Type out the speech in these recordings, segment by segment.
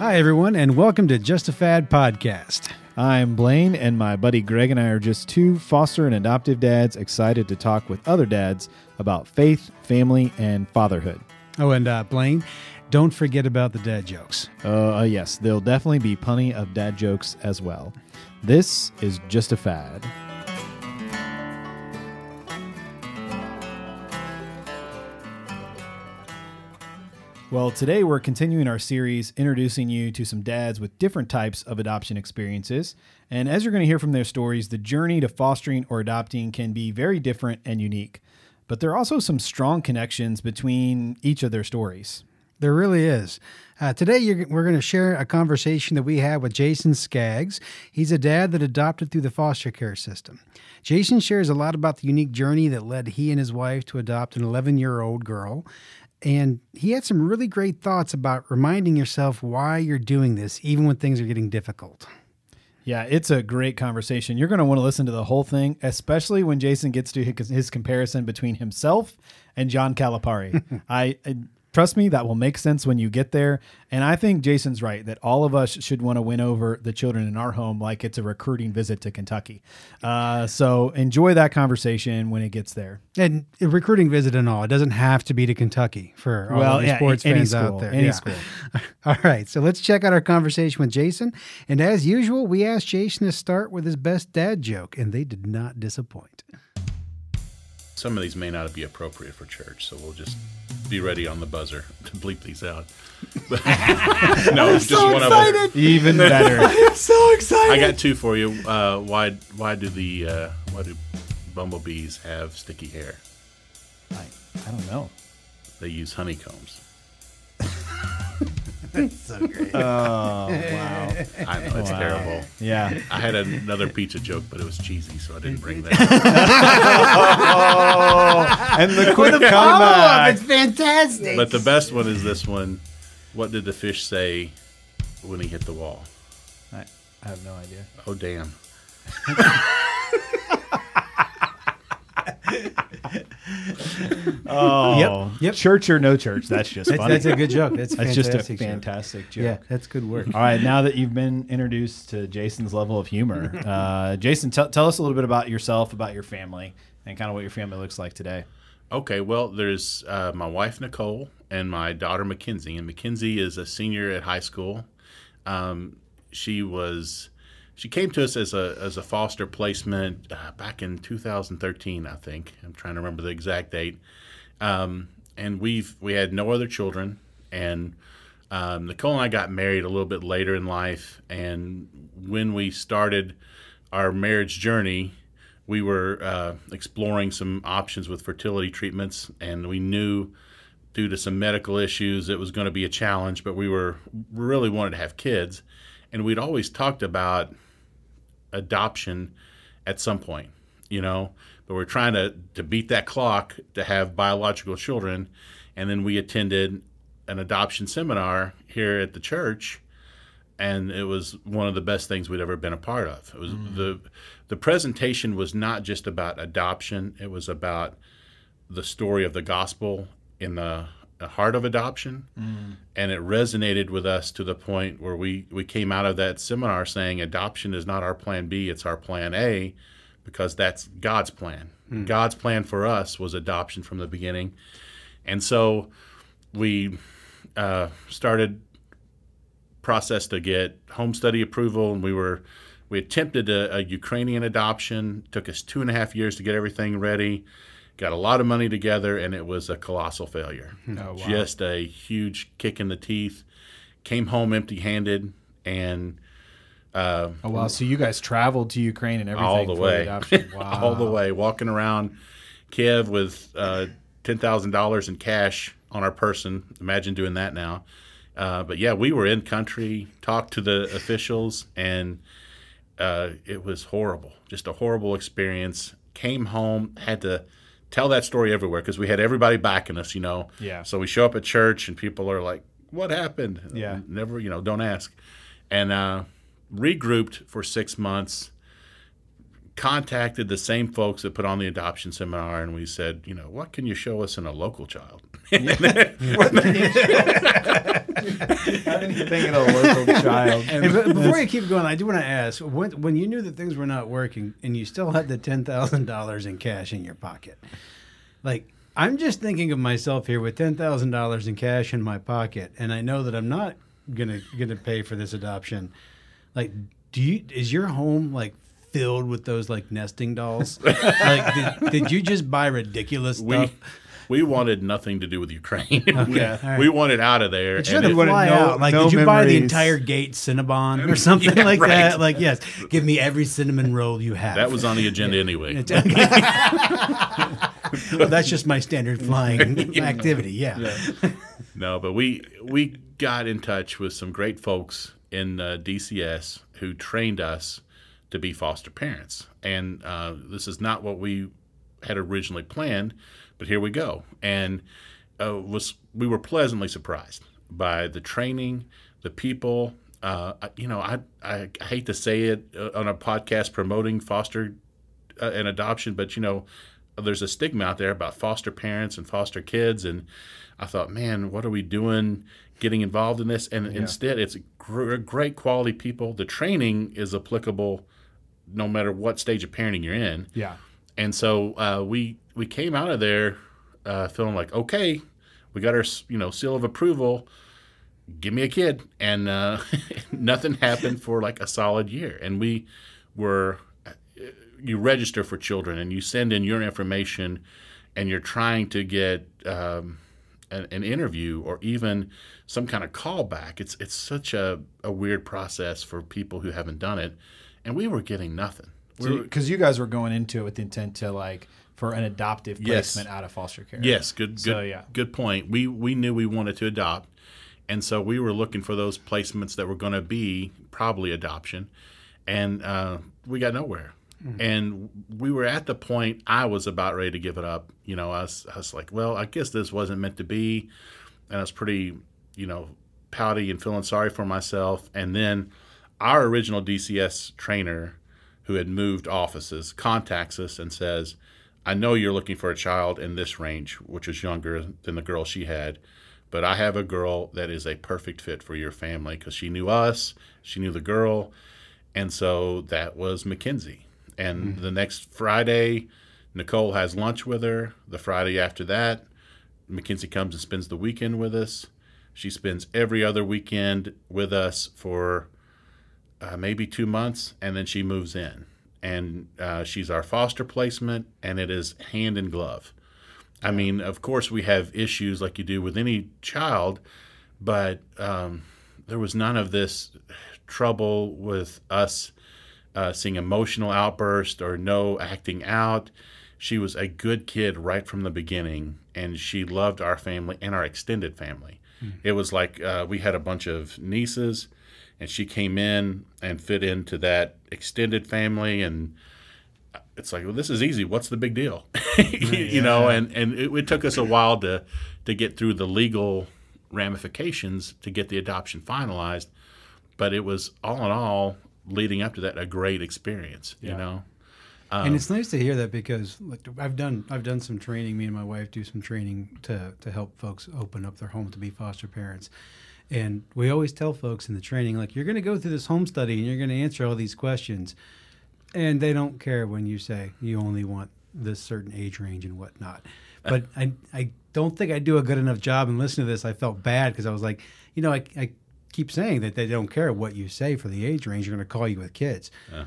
Hi, everyone, and welcome to Just a Fad podcast. I'm Blaine, and my buddy Greg and I are just two foster and adoptive dads excited to talk with other dads about faith, family, and fatherhood. Oh, and uh, Blaine, don't forget about the dad jokes. Uh, uh, yes, there'll definitely be plenty of dad jokes as well. This is Just a Fad. Well, today we're continuing our series introducing you to some dads with different types of adoption experiences. And as you're going to hear from their stories, the journey to fostering or adopting can be very different and unique. But there are also some strong connections between each of their stories. There really is. Uh, today, we're going to share a conversation that we had with Jason Skaggs. He's a dad that adopted through the foster care system. Jason shares a lot about the unique journey that led he and his wife to adopt an 11 year old girl. And he had some really great thoughts about reminding yourself why you're doing this, even when things are getting difficult. Yeah, it's a great conversation. You're going to want to listen to the whole thing, especially when Jason gets to his, his comparison between himself and John Calipari. I, I Trust me, that will make sense when you get there. And I think Jason's right that all of us should want to win over the children in our home like it's a recruiting visit to Kentucky. Uh, so enjoy that conversation when it gets there. And a recruiting visit and all, it doesn't have to be to Kentucky for all well, the yeah, sports fans school, out there. Any yeah. school. all right, so let's check out our conversation with Jason. And as usual, we asked Jason to start with his best dad joke, and they did not disappoint. Some of these may not be appropriate for church, so we'll just be ready on the buzzer to bleep these out. no, it's just so one excited. of them. Even better. I am so excited. I got two for you. Uh, why? Why do the uh, why do bumblebees have sticky hair? I I don't know. They use honeycombs. That's so great. Oh wow! I know it's wow. terrible. Yeah, I had another pizza joke, but it was cheesy, so I didn't bring that. oh, and the quick oh, comeback. It's fantastic. But the best one is this one. What did the fish say when he hit the wall? I, I have no idea. Oh damn! oh, yep, yep. Church or no church? That's just funny. That's, a good joke. That's, that's just a fantastic joke. joke. Yeah, that's good work. All right, now that you've been introduced to Jason's level of humor, uh, Jason, t- tell us a little bit about yourself, about your family, and kind of what your family looks like today. Okay, well, there's uh, my wife Nicole and my daughter Mackenzie, and Mackenzie is a senior at high school. Um, she was she came to us as a as a foster placement uh, back in 2013, I think. I'm trying to remember the exact date. Um, and we've we had no other children, and um, Nicole and I got married a little bit later in life. And when we started our marriage journey, we were uh, exploring some options with fertility treatments, and we knew due to some medical issues it was going to be a challenge. But we were really wanted to have kids, and we'd always talked about adoption at some point, you know. But we're trying to to beat that clock to have biological children, and then we attended an adoption seminar here at the church, and it was one of the best things we'd ever been a part of. It was mm. the the presentation was not just about adoption; it was about the story of the gospel in the heart of adoption, mm. and it resonated with us to the point where we we came out of that seminar saying adoption is not our plan B, it's our plan A, because that's God's plan. Mm. God's plan for us was adoption from the beginning, and so we uh, started process to get home study approval, and we were we attempted a, a Ukrainian adoption. It took us two and a half years to get everything ready got a lot of money together, and it was a colossal failure. Oh, wow. Just a huge kick in the teeth. Came home empty handed, and uh, oh wow! So you guys traveled to Ukraine and everything all the way, wow. all the way, walking around Kiev with uh, ten thousand dollars in cash on our person. Imagine doing that now. Uh, but yeah, we were in country, talked to the officials, and uh, it was horrible. Just a horrible experience. Came home, had to tell that story everywhere because we had everybody backing us, you know. Yeah. So we show up at church and people are like, "What happened?" Yeah. Never, you know, don't ask. And uh, regrouped for six months. Contacted the same folks that put on the adoption seminar, and we said, you know, what can you show us in a local child? Anything in a local child. And b- before you keep going, I do want to ask when, when you knew that things were not working and you still had the $10,000 in cash in your pocket, like, I'm just thinking of myself here with $10,000 in cash in my pocket, and I know that I'm not gonna gonna pay for this adoption. Like, do you is your home like filled with those like nesting dolls? like, did, did you just buy ridiculous we stuff? we wanted nothing to do with Ukraine. we, all right. we wanted out of there. It and should have it- wanted fly no- out. Like, no did you buy the entire gate Cinnabon or something Yeah, like right. that? Like, yes, give me every cinnamon roll you have. that was on the agenda anyway. well, that's just my standard flying activity. Yeah. No, but we we got in touch with some great folks in uh, DCS who trained us to be foster parents, and uh, this is not what we had originally planned, but here we go. And uh, was we were pleasantly surprised by the training, the people. Uh, you know, I, I I hate to say it uh, on a podcast promoting foster uh, and adoption, but you know, there's a stigma out there about foster parents and foster kids, and I thought, man, what are we doing getting involved in this? And instead, it's gr- great quality people. The training is applicable no matter what stage of parenting you're in. Yeah. And so uh, we we came out of there uh, feeling like, okay, we got our you know seal of approval. Give me a kid, and uh, nothing happened for like a solid year. And we were uh, you register for children, and you send in your information, and you're trying to get um, an, an interview or even some kind of callback. It's it's such a, a weird process for people who haven't done it, and we were getting nothing. We Because you guys were going into it with the intent to like for an adoptive Yes. placement out of foster care. Yes, good, good, So, yeah. good point. We we knew we wanted to adopt, and so we were looking for those placements that were going to be probably adoption, and uh, we got nowhere. And we were at the point I was about ready to give it up. You know, I was, I was like, well, I guess this wasn't meant to be, and I was pretty, you know, pouty and feeling sorry for myself. And then our original DCS trainer, who had moved offices, contacts us and says, I know you're looking for a child in this range, which is younger than the girl she had, but I have a girl that is a perfect fit for your family because she knew us, she knew the girl, and so that was Mackenzie. And hmm. the next Friday, Nicole has lunch with her. The Friday after that, Mackenzie comes and spends the weekend with us. She spends every other weekend with us for uh, maybe two months, and then she moves in. And uh, she's our foster placement, and it is hand in glove. I mean, of course, we have issues like you do with any child, but um, there was none of this trouble with us uh, seeing emotional outburst or no acting out. She was a good kid right from the beginning, and she loved our family and our extended family. It was like uh, we had a bunch of nieces, and she came in and fit into that extended family, and it's like, well, this is easy. What's the big deal? you know, and and it, it took us a while to to get through the legal ramifications to get the adoption finalized, but it was all in all leading up to that a great experience. You Yeah. know, and um, it's nice to hear that because like, I've done I've done some training. Me and my wife do some training to to help folks open up their home to be foster parents. And we always tell folks in the training, like, you're going to go through this home study and you're going to answer all these questions. And they don't care when you say you only want this certain age range and whatnot. But I, I don't think I do a good enough job. And listening to this, I felt bad because I was like, you know, I, I keep saying that they don't care what you say for the age range. You're going to call you with kids. Yeah.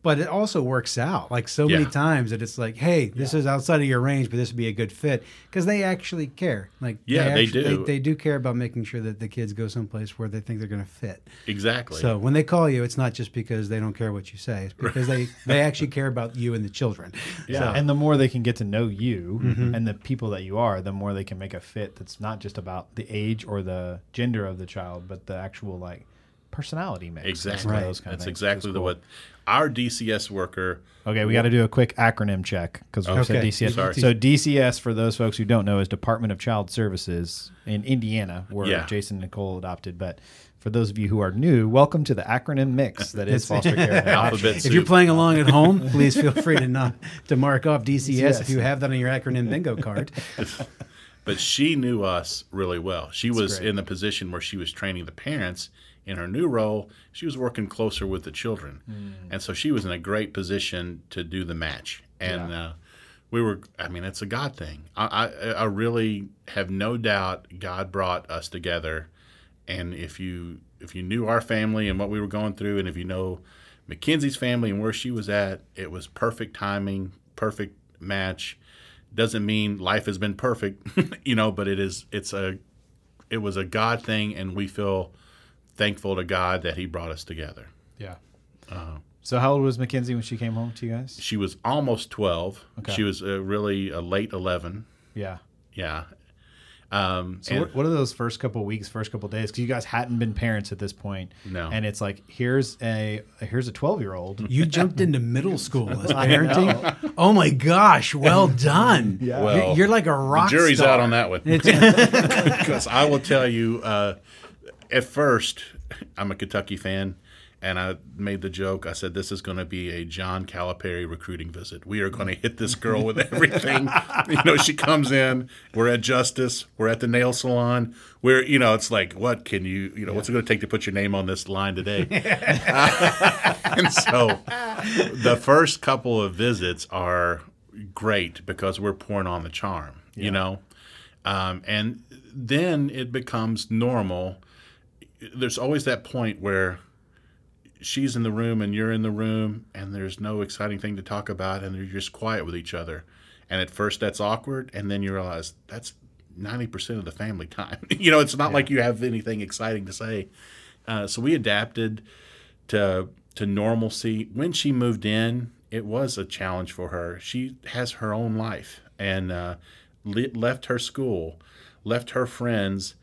But it also works out like so many times that it's like, hey, this is outside of your range, but this would be a good fit because they actually care. Like, Yeah, they actu- do. They, they do care about making sure that the kids go someplace where they think they're going to fit. exactly. So when they call you, it's not just because they don't care what you say; it's because they they actually care about you and the children. Yeah. So- And the more they can get to know you Mm-hmm. and the people that you are, the more they can make a fit that's not just about the age or the gender of the child, but the actual like personality mix. Exactly. Right. Those kind That's of things, exactly which the is what our DCS worker. Okay, we got to do a quick acronym check because we said DCS. Sorry. So DCS, for those folks who don't know, is Department of Child Services in Indiana, where Yeah. Jason and Nicole adopted. But for those of you who are new, welcome to the acronym mix that is foster care. and adoption. Alphabet If you're playing along at home, please feel free to not to mark off DCS Yes. if you have that on your acronym bingo card. but she knew us really well. She was great. in the position where she was training the parents. In her new role, she was working closer with the children, Hmm. and so she was in a great position to do the match. And uh, we were, I mean, it's a God thing. I, I, I really have no doubt God brought us together. And if you if you knew our family and what we were going through, and if you know Mackenzie's family and where she was at, it was perfect timing, perfect match doesn't mean life has been perfect, you know, but it is it's a it was a God thing and we feel thankful to God that he brought us together. Yeah. Uh-huh. So how old was Mackenzie when she came home to you guys? She was almost 12. Okay. She was uh, really a late 11. Yeah. Yeah. Um So and- what, what are those first couple weeks, first couple days? Because you guys hadn't been parents at this point. No. And it's like here's a here's a twelve year old. You jumped into middle school as parenting. Oh my gosh! Well done. Yeah. Well, you're, you're like a rock. the jury's star. out on that one. Because I will tell you, uh, at first, I'm a Kentucky fan, and I made the joke. I said, "This is going to be a John Calipari recruiting visit. We are going to hit this girl with everything." you know, she comes in. We're at Justice. We're at the nail salon. We're, you know, it's like, what can you, you know, what's it going to take to put your name on this line today? and so, the first couple of visits are great because we're pouring on the charm. You know. Um, and then it becomes normal. There's always that point where she's in the room and you're in the room, and there's no exciting thing to talk about, and you're just quiet with each other. And at first, that's awkward, and then you realize that's 90% of the family time. you know, it's not like you have anything exciting to say. Uh, so we adapted to to normalcy. When she moved in, it was a challenge for her. She has her own life and uh, le- left her school, left her friends,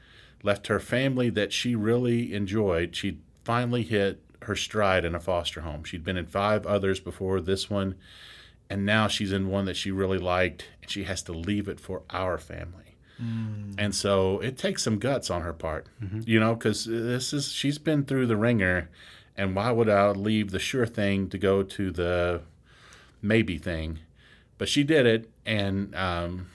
left her family that she really enjoyed. She finally hit her stride in a foster home. She'd been in five others before this one, and now she's in one that she really liked, and she has to leave it for our family. And so it takes some guts on her part, you know, because this is she's been through the ringer, and why would I leave the sure thing to go to the maybe thing? But she did it, and um,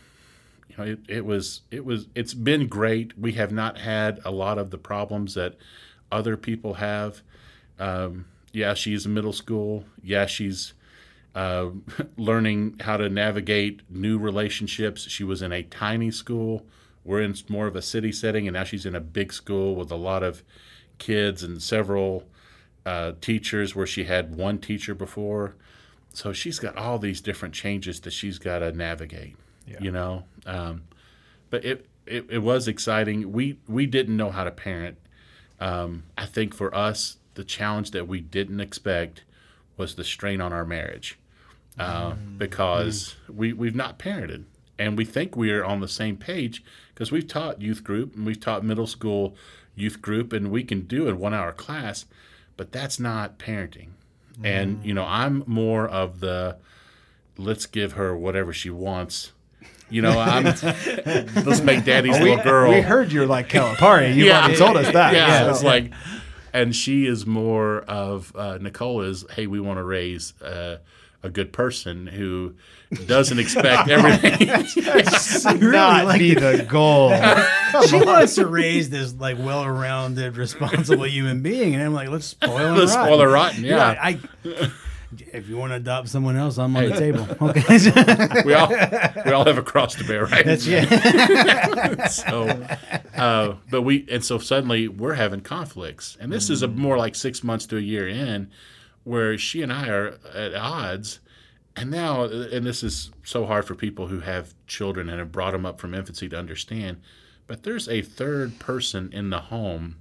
it, it was it was it's been great. We have not had a lot of the problems that other people have. Um, yeah, she's in middle school. Yeah, she's uh, learning how to navigate new relationships. She was in a tiny school. We're in more of a city setting, and now she's in a big school with a lot of kids and several uh, teachers where she had one teacher before. So she's got all these different changes that she's got to navigate. You know, um, but it, it it was exciting. We we didn't know how to parent. Um, I think for us, the challenge that we didn't expect was the strain on our marriage uh, because we, we've not parented. And we think we are on the same page because we've taught youth group and we've taught middle school youth group and we can do a one hour class but that's not parenting. And you know i'm more of the let's give her whatever she wants you know i'm let's make daddy's little girl We heard you're like Calipari. You've Yeah. already told us that. yeah, So- it's like, and she is more of uh, Nicole is. Hey, we want to raise uh, a good person who doesn't expect everything. really not like be the goal. she wants to raise this like well-rounded, responsible human being, and I'm like, let's spoil her. Let's rotten. spoil her rotten, yeah. I. If you want to adopt someone else, I'm on the table. Okay. we all we all have a cross to bear, right? That's yeah. so, uh, but we and so suddenly we're having conflicts, and this is a more like six months to a year in, where she and I are at odds, and now and this is so hard for people who have children and have brought them up from infancy to understand, but there's a third person in the home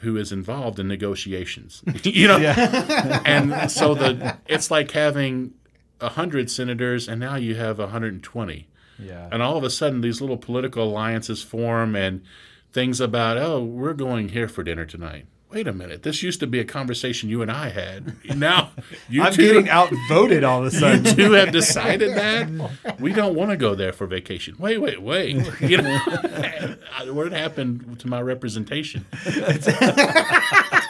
who is involved in negotiations, you know, yeah. and so the it's like having a hundred senators and now you have 120 Yeah. and all of a sudden these little political alliances form and things about oh we're going here for dinner tonight wait a minute, this used to be a conversation you and I had. Now you I'm two, getting outvoted all of a you sudden. two have decided that we don't want to go there for vacation. Wait, wait, wait. You know, what happened to my representation?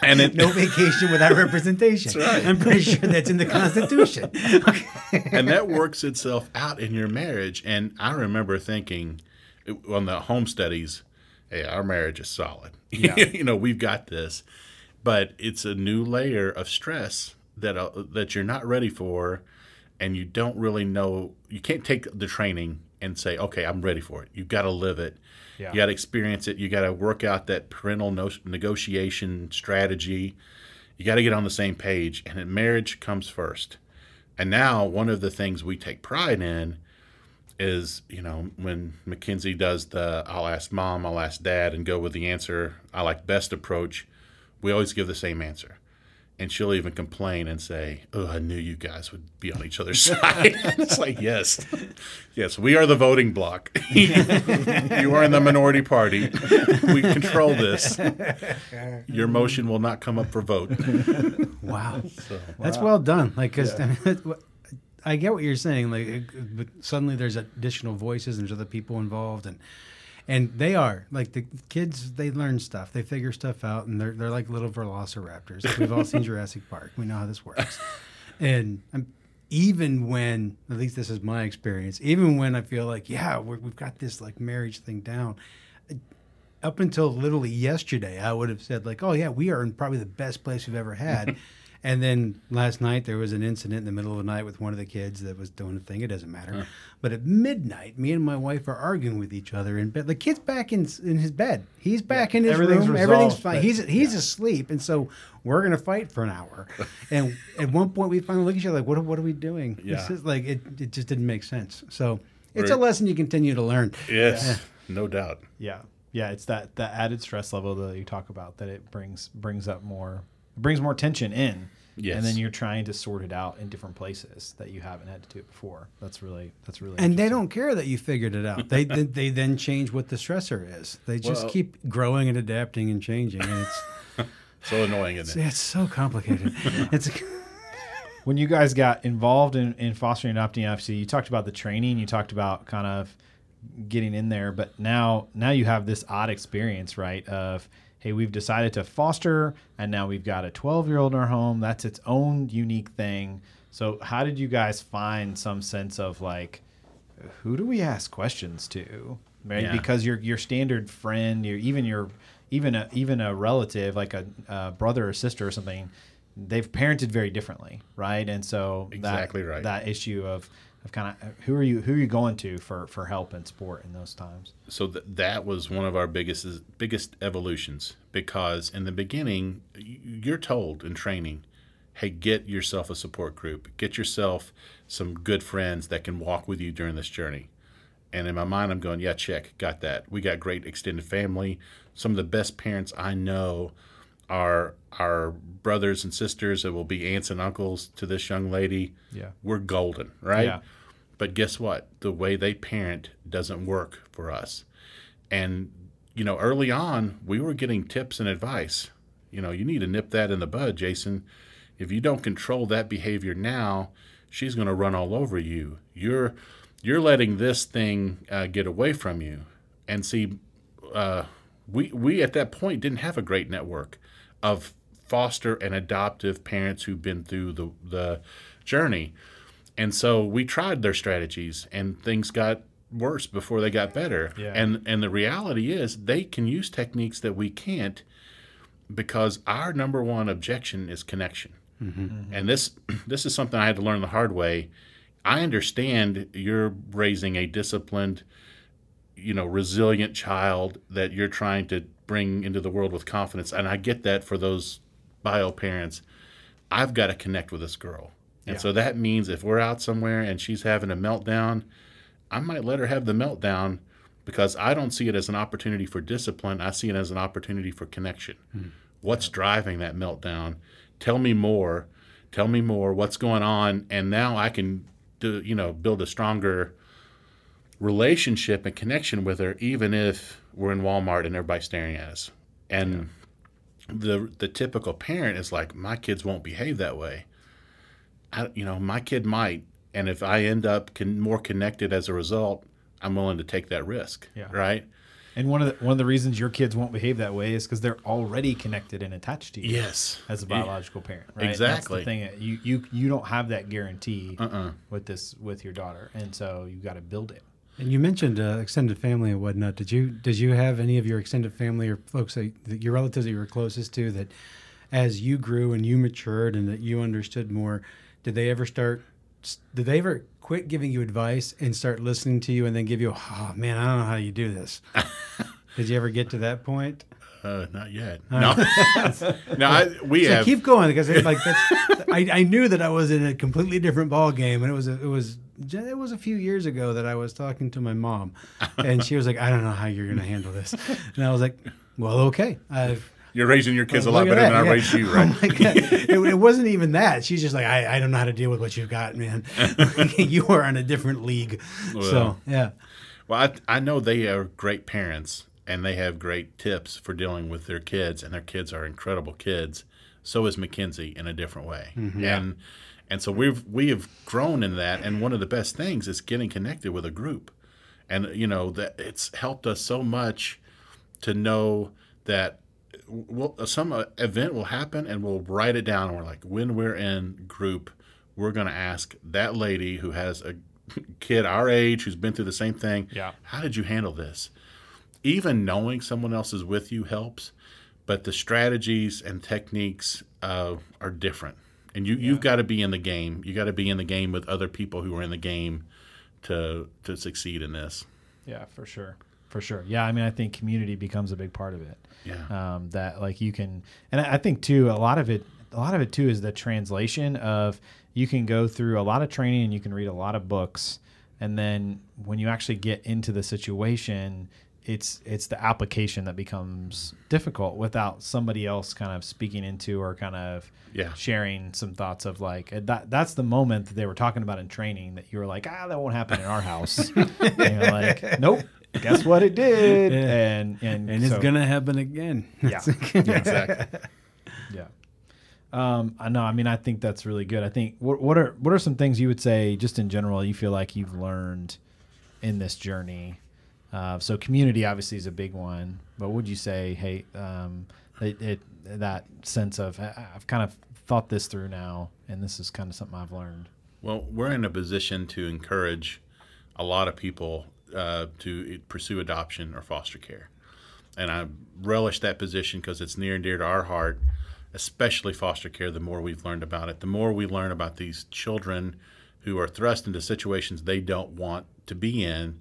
and it, No vacation without representation. Right. I'm pretty sure that's in the Constitution. Okay. and that works itself out in your marriage. And I remember thinking on the home studies, hey, our marriage is solid. you know, we've got this. But it's a new layer of stress that uh, that you're not ready for, and you don't really know. You can't take the training and say, okay, I'm ready for it. You've got to live it. Yeah. You got to experience it. You got to work out that parental no- negotiation strategy. You got to get on the same page, and marriage comes first. And now, one of the things we take pride in is, you know, when Mackenzie does the I'll ask mom, I'll ask dad, and go with the answer I like best approach, we always give the same answer. And she'll even complain and say, Oh, I knew you guys would be on each other's side. it's like, yes, yes, we are the voting block. you are in the minority party. we control this. Your motion will not come up for vote. Wow. That's well done. Like, because I, mean, I get what you're saying. Like, it- but suddenly there's additional voices and there's other people involved, and and they are like the kids. They learn stuff. They figure stuff out, and they're they're like little velociraptors. We've all seen Jurassic Park. We know how this works. And um, even when, at least this is my experience, even when I feel like, yeah, we're, we've got this like marriage thing down, up until literally yesterday, I would have said like, "Oh yeah, we are in probably the best place we've ever had." and then last night there was an incident in the middle of the night with one of the kids that was doing a thing. It doesn't matter. But at midnight, me and my wife are arguing with each other in bed. The kid's back in in his bed. He's back in his everything's room. Everything's fine. but- He's he's asleep, and so we're gonna fight for an hour. and at one point, we finally look at each other like, "What are- what are we doing?" Yeah. It's just like it it just didn't make sense. So. It's a lesson you continue to learn. Yes, no doubt. Yeah, yeah. It's that that added stress level that you talk about that it brings brings up more brings more tension in. Yes. And then you're trying to sort it out in different places that you haven't had to do it before. That's really that's really And they don't care that you figured it out. They they, they then change what the stressor is. They just Well- keep growing and adapting and changing. And it's So annoying, isn't it? it's so complicated. It's when you guys got involved in, in fostering and adopting obviously you talked about the training you talked about kind of getting in there but now now you have this odd experience right of hey we've decided to foster and now we've got a 12 year old in our home that's its own unique thing so how did you guys find some sense of like who do we ask questions to right Yeah. because your your standard friend your even your even a even a relative like a, a brother or sister or something they've parented very differently right and so that- Exactly right. that issue of of kind of who are you who are you going to for for help and support in those times? So th- that was one of our biggest biggest evolutions because in the beginning you're told in training hey get yourself a support group. Get yourself some good friends that can walk with you during this journey. And in my mind i'm going yeah check got that. We got great extended family. Some of the best parents i know are our brothers and sisters that will be aunts and uncles to this young lady Yeah. we're golden right Yeah. but guess what? The way they parent doesn't work for us. And, you know, early on, we were getting tips and advice. You know, you need to nip that in the bud, Jason. If you don't control that behavior now, she's going to run all over you. You're you're letting this thing uh, get away from you. And see, uh, we we at that point didn't have a great network of foster and adoptive parents who've been through the the journey. And so we tried their strategies and things got worse before they got better. Yeah. And and the reality is they can use techniques that we can't because our number one objection is connection. Mm-hmm. And this this is something I had to learn the hard way. I understand you're raising a disciplined, you know, resilient child that you're trying to bring into the world with confidence, and I get that for those bio parents. I've got to connect with this girl. And Yeah. so that means if we're out somewhere and she's having a meltdown, I might let her have the meltdown because I don't see it as an opportunity for discipline. I see it as an opportunity for connection. Hmm. What's driving that meltdown? Tell me more. Tell me more. What's going on? And now I can do, you know, build a stronger relationship and connection with her, even if we're in Walmart and everybody's staring at us. And the the typical parent is like, my kids won't behave that way. I, you know, my kid might, and if I end up con- more connected as a result, I'm willing to take that risk. Yeah. Right. And one of the one of the reasons your kids won't behave that way is because they're already connected and attached to you. Yes. As a biological parent, right? Exactly. That's the thing. You you you don't have that guarantee Uh-uh. with this with your daughter, and so you've got to build it. And you mentioned uh, extended family and whatnot. Did you did you have any of your extended family or folks that, that your relatives that you were closest to that, as you grew and you matured and that you understood more, did they ever start? Did they ever quit giving you advice and start listening to you and then give you, oh man, I don't know how you do this. did you ever get to that point? Uh, not yet. No. no. I, we So have. keep going because like that's, I, I knew that I was in a completely different ball game, and it was a, it was it was a few years ago that I was talking to my mom, and she was like, "I don't know how you're going to handle this," and I was like, "Well, okay, I've." you're raising your kids a lot better than I yeah. raised you, Oh right? God. it, it wasn't even that. She's just like, I, I don't know how to deal with what you've got, man. you are in a different league. so, yeah. Well, I, I know they are great parents and they have great tips for dealing with their kids, and their kids are incredible kids. So is Mackenzie in a different way, mm-hmm. and and so we've we have grown in that. And one of the best things is getting connected with a group, and you know that it's helped us so much to know that we'll, some uh, event will happen and we'll write it down. And we're like, when we're in group, we're going to ask that lady who has a kid our age who's been through the same thing. Yeah. How did you handle this? Even knowing someone else is with you helps, but the strategies and techniques uh, are different. And you, you've got to be in the game. You got to be in the game with other people who are in the game to to succeed in this. Yeah, for sure. For sure. Yeah, I mean, I think community becomes a big part of it. Yeah. Um, that like you can, and I I think too, a lot of it, a lot of it too is the translation of you can go through a lot of training and you can read a lot of books, and then when you actually get into the situation, it's it's the application that becomes difficult without somebody else kind of speaking into or kind of Yeah. sharing some thoughts of like that that's the moment that they were talking about in training that you were like ah that won't happen in our house and you're like nope guess what it did Yeah. and and And so- it's going to happen again. yeah exactly. yeah um i know i mean i think that's really good i think what, what are what are some things you would say just in general you feel like you've learned in this journey uh, so community obviously is a big one but would you say hey um it, it that sense of "I- i've kind of thought this through now and this is kind of something i've learned Well, we're in a position to encourage a lot of people uh, to pursue adoption or foster care. And I relish that position because it's near and dear to our heart, especially foster care. The more we've learned about it, the more we learn about these children who are thrust into situations they don't want to be in,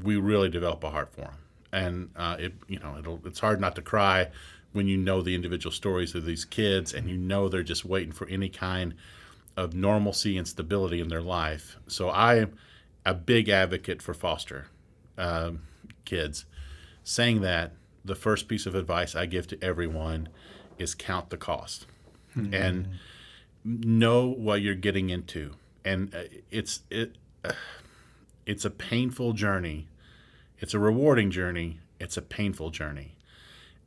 we really develop a heart for them. And uh, it, you know, it'll, it's hard not to cry when you know the individual stories of these kids and you know they're just waiting for any kind of normalcy and stability in their life. So I am a big advocate for foster um, kids. Saying that, the first piece of advice I give to everyone is count the cost and know what you're getting into. And uh, it's it uh, it's a painful journey. It's a rewarding journey. It's a painful journey.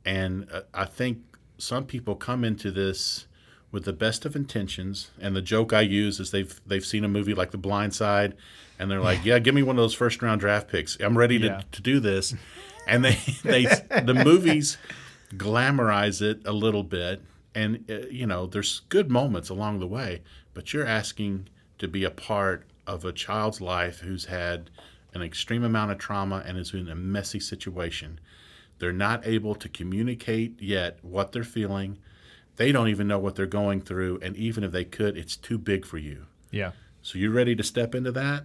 And uh, I think some people come into this with the best of intentions. And the joke I use is they've they've seen a movie like The Blind Side, and they're like, "Yeah, give me one of those first round draft picks. I'm ready to, Yeah. to do this." And they they the movies glamorize it a little bit, and uh, you know there's good moments along the way, but you're asking to be a part of a child's life who's had an extreme amount of trauma and is in a messy situation. They're not able to communicate yet what they're feeling. They don't even know what they're going through, and even if they could, it's too big for you. yeah So you're ready to step into that?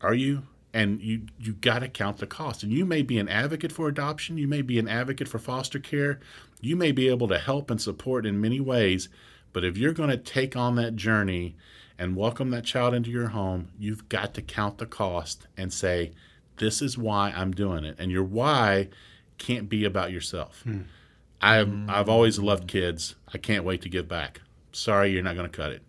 Are you? And you you got to count the cost. And you may be an advocate for adoption. You may be an advocate for foster care. You may be able to help and support in many ways. But if you're going to take on that journey and welcome that child into your home, you've got to count the cost and say, "This is why I'm doing it." And your why can't be about yourself. Hmm. I've I've always loved kids. I can't wait to give back. Sorry, you're not going to cut it.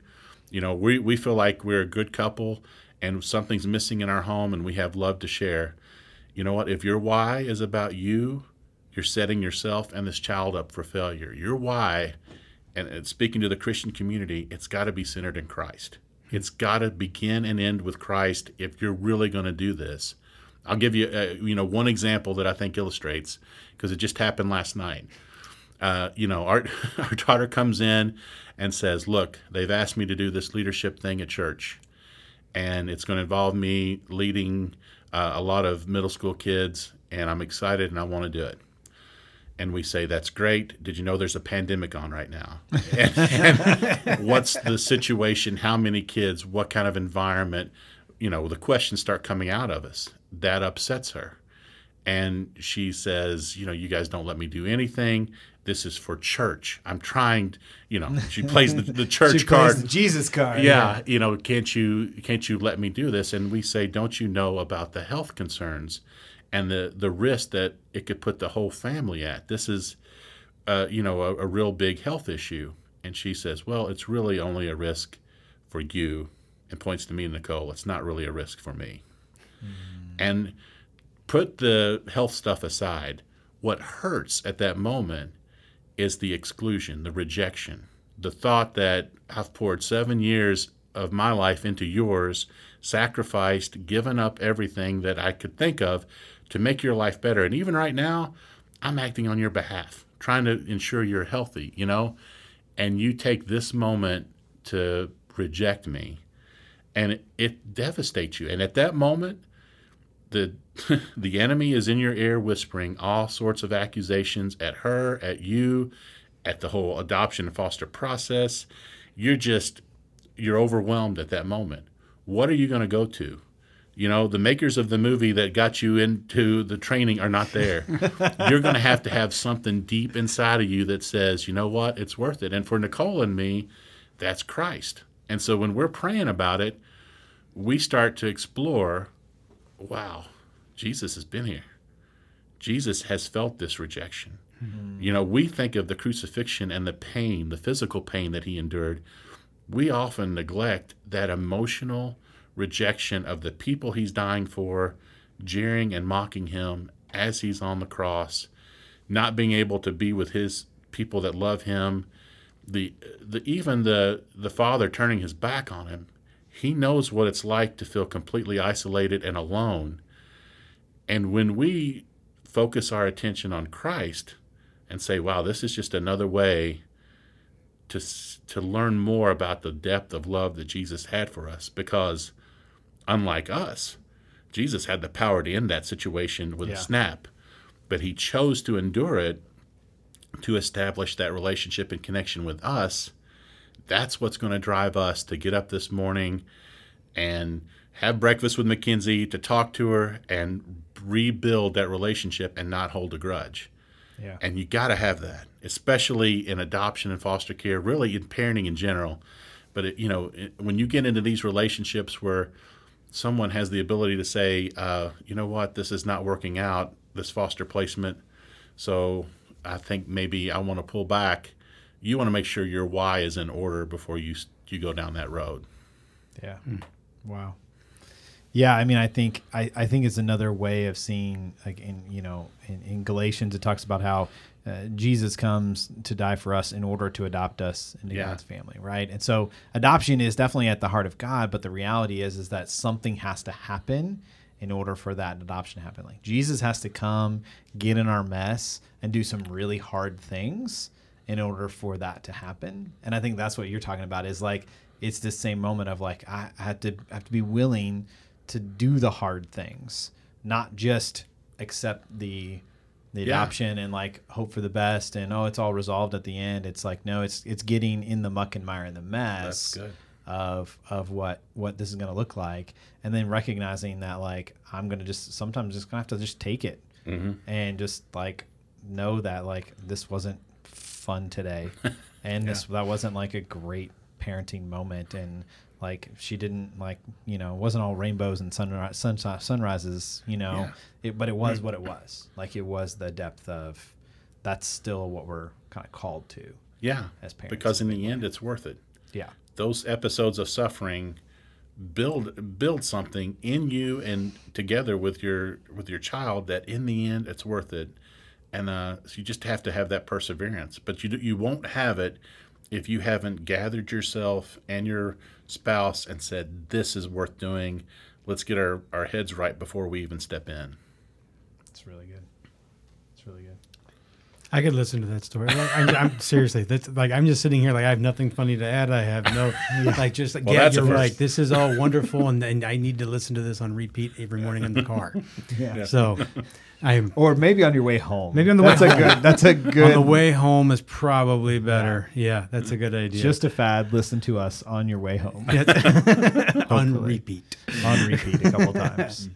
You know, we we feel like we're a good couple, and something's missing in our home, and we have love to share. You know what? If your why is about you, you're setting yourself and this child up for failure. Your why, and, and speaking to the Christian community, it's got to be centered in Christ. It's got to begin and end with Christ if you're really going to do this. I'll give you, uh, you know, one example that I think illustrates because it just happened last night. Uh, you know, our our daughter comes in and says, "Look, they've asked me to do this leadership thing at church, and it's going to involve me leading uh, a lot of middle school kids, and I'm excited and I want to do it." And we say, "That's great. Did you know there's a pandemic on right now? and, and what's the situation? How many kids? What kind of environment?" You know, the questions start coming out of us. That upsets her and she says, you know, you guys don't let me do anything. This is for church. I'm trying, to, you know, she plays the, the church She card. plays the Jesus card. yeah, you know, can't you can't you let me do this? And we say, don't you know about the health concerns and the the risk that it could put the whole family at? This is, uh, you know, a, a real big health issue. And she says, well, it's really only a risk for you, and points to me and Nicole. It's not really a risk for me. And put the health stuff aside. What hurts at that moment is the exclusion, the rejection, the thought that I've poured seven years of my life into yours, sacrificed, given up everything that I could think of to make your life better. And even right now, I'm acting on your behalf, trying to ensure you're healthy, you know? And you take this moment to reject me, and it, it devastates you. And at that moment, the the enemy is in your ear whispering all sorts of accusations at her, at you, at the whole adoption and foster process. You're just you're overwhelmed at that moment. What are you going to go to? You know, the makers of the movie that got you into the training are not there. You're going to have to have something deep inside of you that says, you know what, it's worth it. And for Nicole and me, that's Christ. And so when we're praying about it, we start to explore wow, Jesus has been here. Jesus has felt this rejection. Mm-hmm. You know, we think of the crucifixion and the pain, the physical pain that he endured. We often neglect that emotional rejection of the people he's dying for, jeering and mocking him as he's on the cross, not being able to be with his people that love him, the, the even the the father turning his back on him. He knows what it's like to feel completely isolated and alone. And when we focus our attention on Christ and say, wow, this is just another way to, to learn more about the depth of love that Jesus had for us, because unlike us, Jesus had the power to end that situation with Yeah. a snap, but he chose to endure it to establish that relationship and connection with us. That's what's going to drive us to get up this morning and have breakfast with Mackenzie, to talk to her and rebuild that relationship and not hold a grudge. Yeah. And you got to have that, especially in adoption and foster care, really in parenting in general. But it, you know, it, when you get into these relationships where someone has the ability to say, uh, you know what, this is not working out, this foster placement, so I think maybe I want to pull back. You want to make sure your why is in order before you you go down that road. Yeah. Wow. Yeah, I mean, I think I, I think it's another way of seeing like in you know in, in Galatians it talks about how uh, Jesus comes to die for us in order to adopt us into Yeah. God's family, right? And so adoption is definitely at the heart of God, but the reality is is that something has to happen in order for that adoption to happen. Like Jesus has to come, get in our mess, and do some really hard things in order for that to happen. And I think that's what you're talking about is like it's this same moment of like I, I have to I have to be willing to do the hard things, not just accept the the Yeah. adoption and like hope for the best and oh it's all resolved at the end. It's like no, it's it's getting in the muck and mire and the mess of of what what this is going to look like. And then recognizing that like i'm going to just sometimes just going to have to just take it mm-hmm. and just like know that like this wasn't fun today. And this that wasn't like a great parenting moment. And like she didn't like you know wasn't all rainbows and sunrise sun, sunrises you know? Yeah. it, but it was what it was. Like it was the depth of that's still what we're kind of called to Yeah, As parents, because in the end, it's worth it. yeah. Those episodes of suffering build build something in you and together with your with your child that in the end it's worth it. And uh, so you just have to have that perseverance. But you you won't have it if you haven't gathered yourself and your spouse and said, "This is worth doing. Let's get our, our heads right before we even step in." It's really good. It's really good. I could listen to that story. Like, I'm, I'm seriously, that's like I'm just sitting here like I have nothing funny to add. I have no like just like, Well, yeah, you're first. right. This is all wonderful, and, and I need to listen to this on repeat every morning in the car. Yeah. So I'm Or maybe on your way home. Maybe on the that's way a home. good. That's a good. on the way home is probably better. Yeah, that's a good idea. Just a fad. Listen to us on your way home on repeat. on repeat a couple times.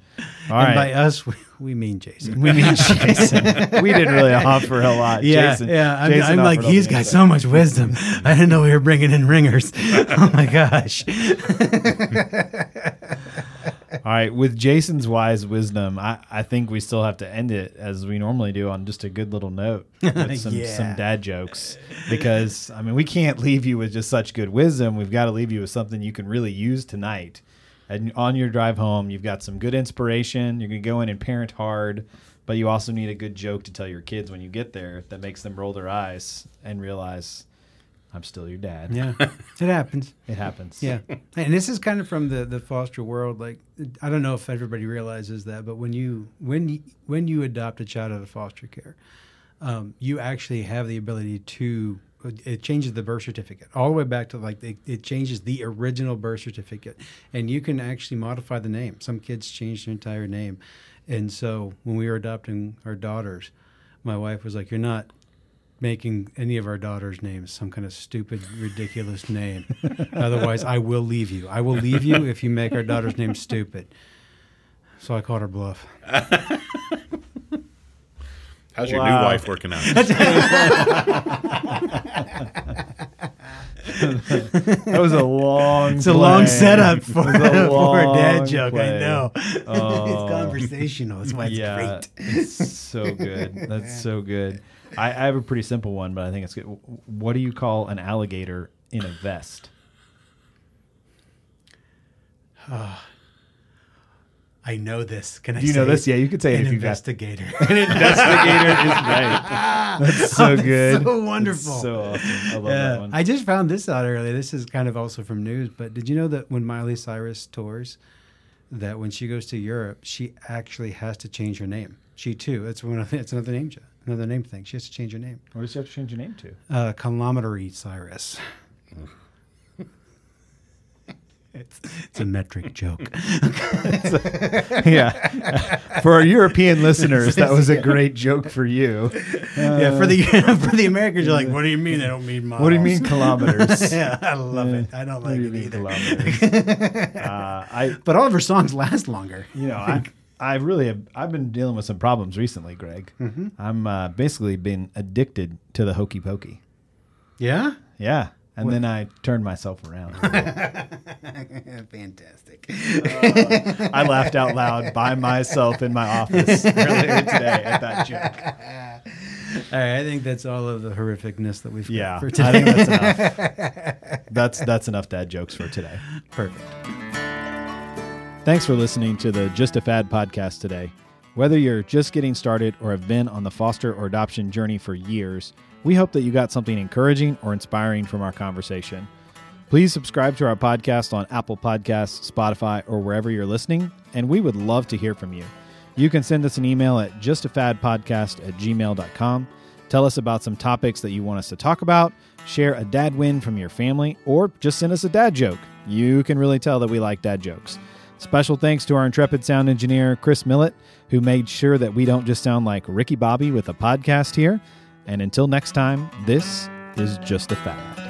All and right. by us, we, we mean Jason. we mean Jason. we didn't really offer a lot. Yeah, Jason, yeah. I'm, Jason I'm like, he's got so much wisdom. I didn't know we were bringing in ringers. Oh my gosh. All right, with Jason's wise wisdom, I, I think we still have to end it as we normally do on just a good little note with some, Yeah. some dad jokes. Because, I mean, we can't leave you with just such good wisdom. We've got to leave you with something you can really use tonight. And on your drive home, you've got some good inspiration. You're going to go in and parent hard, but you also need a good joke to tell your kids when you get there that makes them roll their eyes and realize, I'm still your dad. Yeah, it happens. It happens. Yeah, and this is kind of from the the foster world. Like, I don't know if everybody realizes that, but when you when you, when you adopt a child out of foster care, um, you actually have the ability to. It changes the birth certificate all the way back to like it, it changes the original birth certificate, and you can actually modify the name. Some kids change their entire name, and so when we were adopting our daughters, my wife was like, "You're not making any of our daughters' names some kind of stupid, ridiculous name. Otherwise, I will leave you. I will leave you if you make our daughter's name stupid. So I called her bluff. How's your Wow. new wife working out? That was a long. It's a long setup for, It was a for a dad long joke. I know. Oh. it's conversational. That's why it's yeah, great. it's so good. That's so good. I, I have a pretty simple one, but I think it's good. What do you call an alligator in a vest? I know this. Can I Do you say know this? it? Yeah, you could say An investigator. an investigator is right. That's so good. so That's wonderful. so awesome. I love Yeah. that one. I just found this out earlier. This is kind of also from news, but did you know that when Miley Cyrus tours, that when she goes to Europe, she actually has to change her name. She too. It's one. of- It's another name. jo- Another name thing. She has to change her name. what does she have to change your name to? Uh, Cyrus. it's, it's a metric joke. yeah. For our European listeners, that was a great joke for you. yeah, for the for the Americans, you're like, what do you mean? I don't mean miles. What do you mean kilometers? yeah, I love it. I don't like do it either. kilometers? uh, I But all of her songs last longer. you know, I, I really have, I've been dealing with some problems recently, Greg. Mm-hmm. I'm uh, basically been addicted to the hokey pokey. Yeah. Yeah. And then I turned myself around. Fantastic. I laughed out loud by myself in my office earlier today at that joke. All right, I think that's all of the horrificness that we've got Yeah, for I today. think that's enough. That's that's enough dad jokes for today. Perfect. Thanks for listening to the Just a Fad podcast today. Whether you're just getting started or have been on the foster or adoption journey for years, we hope that you got something encouraging or inspiring from our conversation. Please subscribe to our podcast on Apple Podcasts, Spotify, or wherever you're listening, and we would love to hear from you. You can send us an email at justafadpodcast at gmail.com. Tell us about some topics that you want us to talk about, share a dad win from your family, or just send us a dad joke. You can really tell that we like dad jokes. Special thanks to our intrepid sound engineer, Chris Millett, who made sure that we don't just sound like Ricky Bobby with a podcast here. And until next time, this is Just a Fad.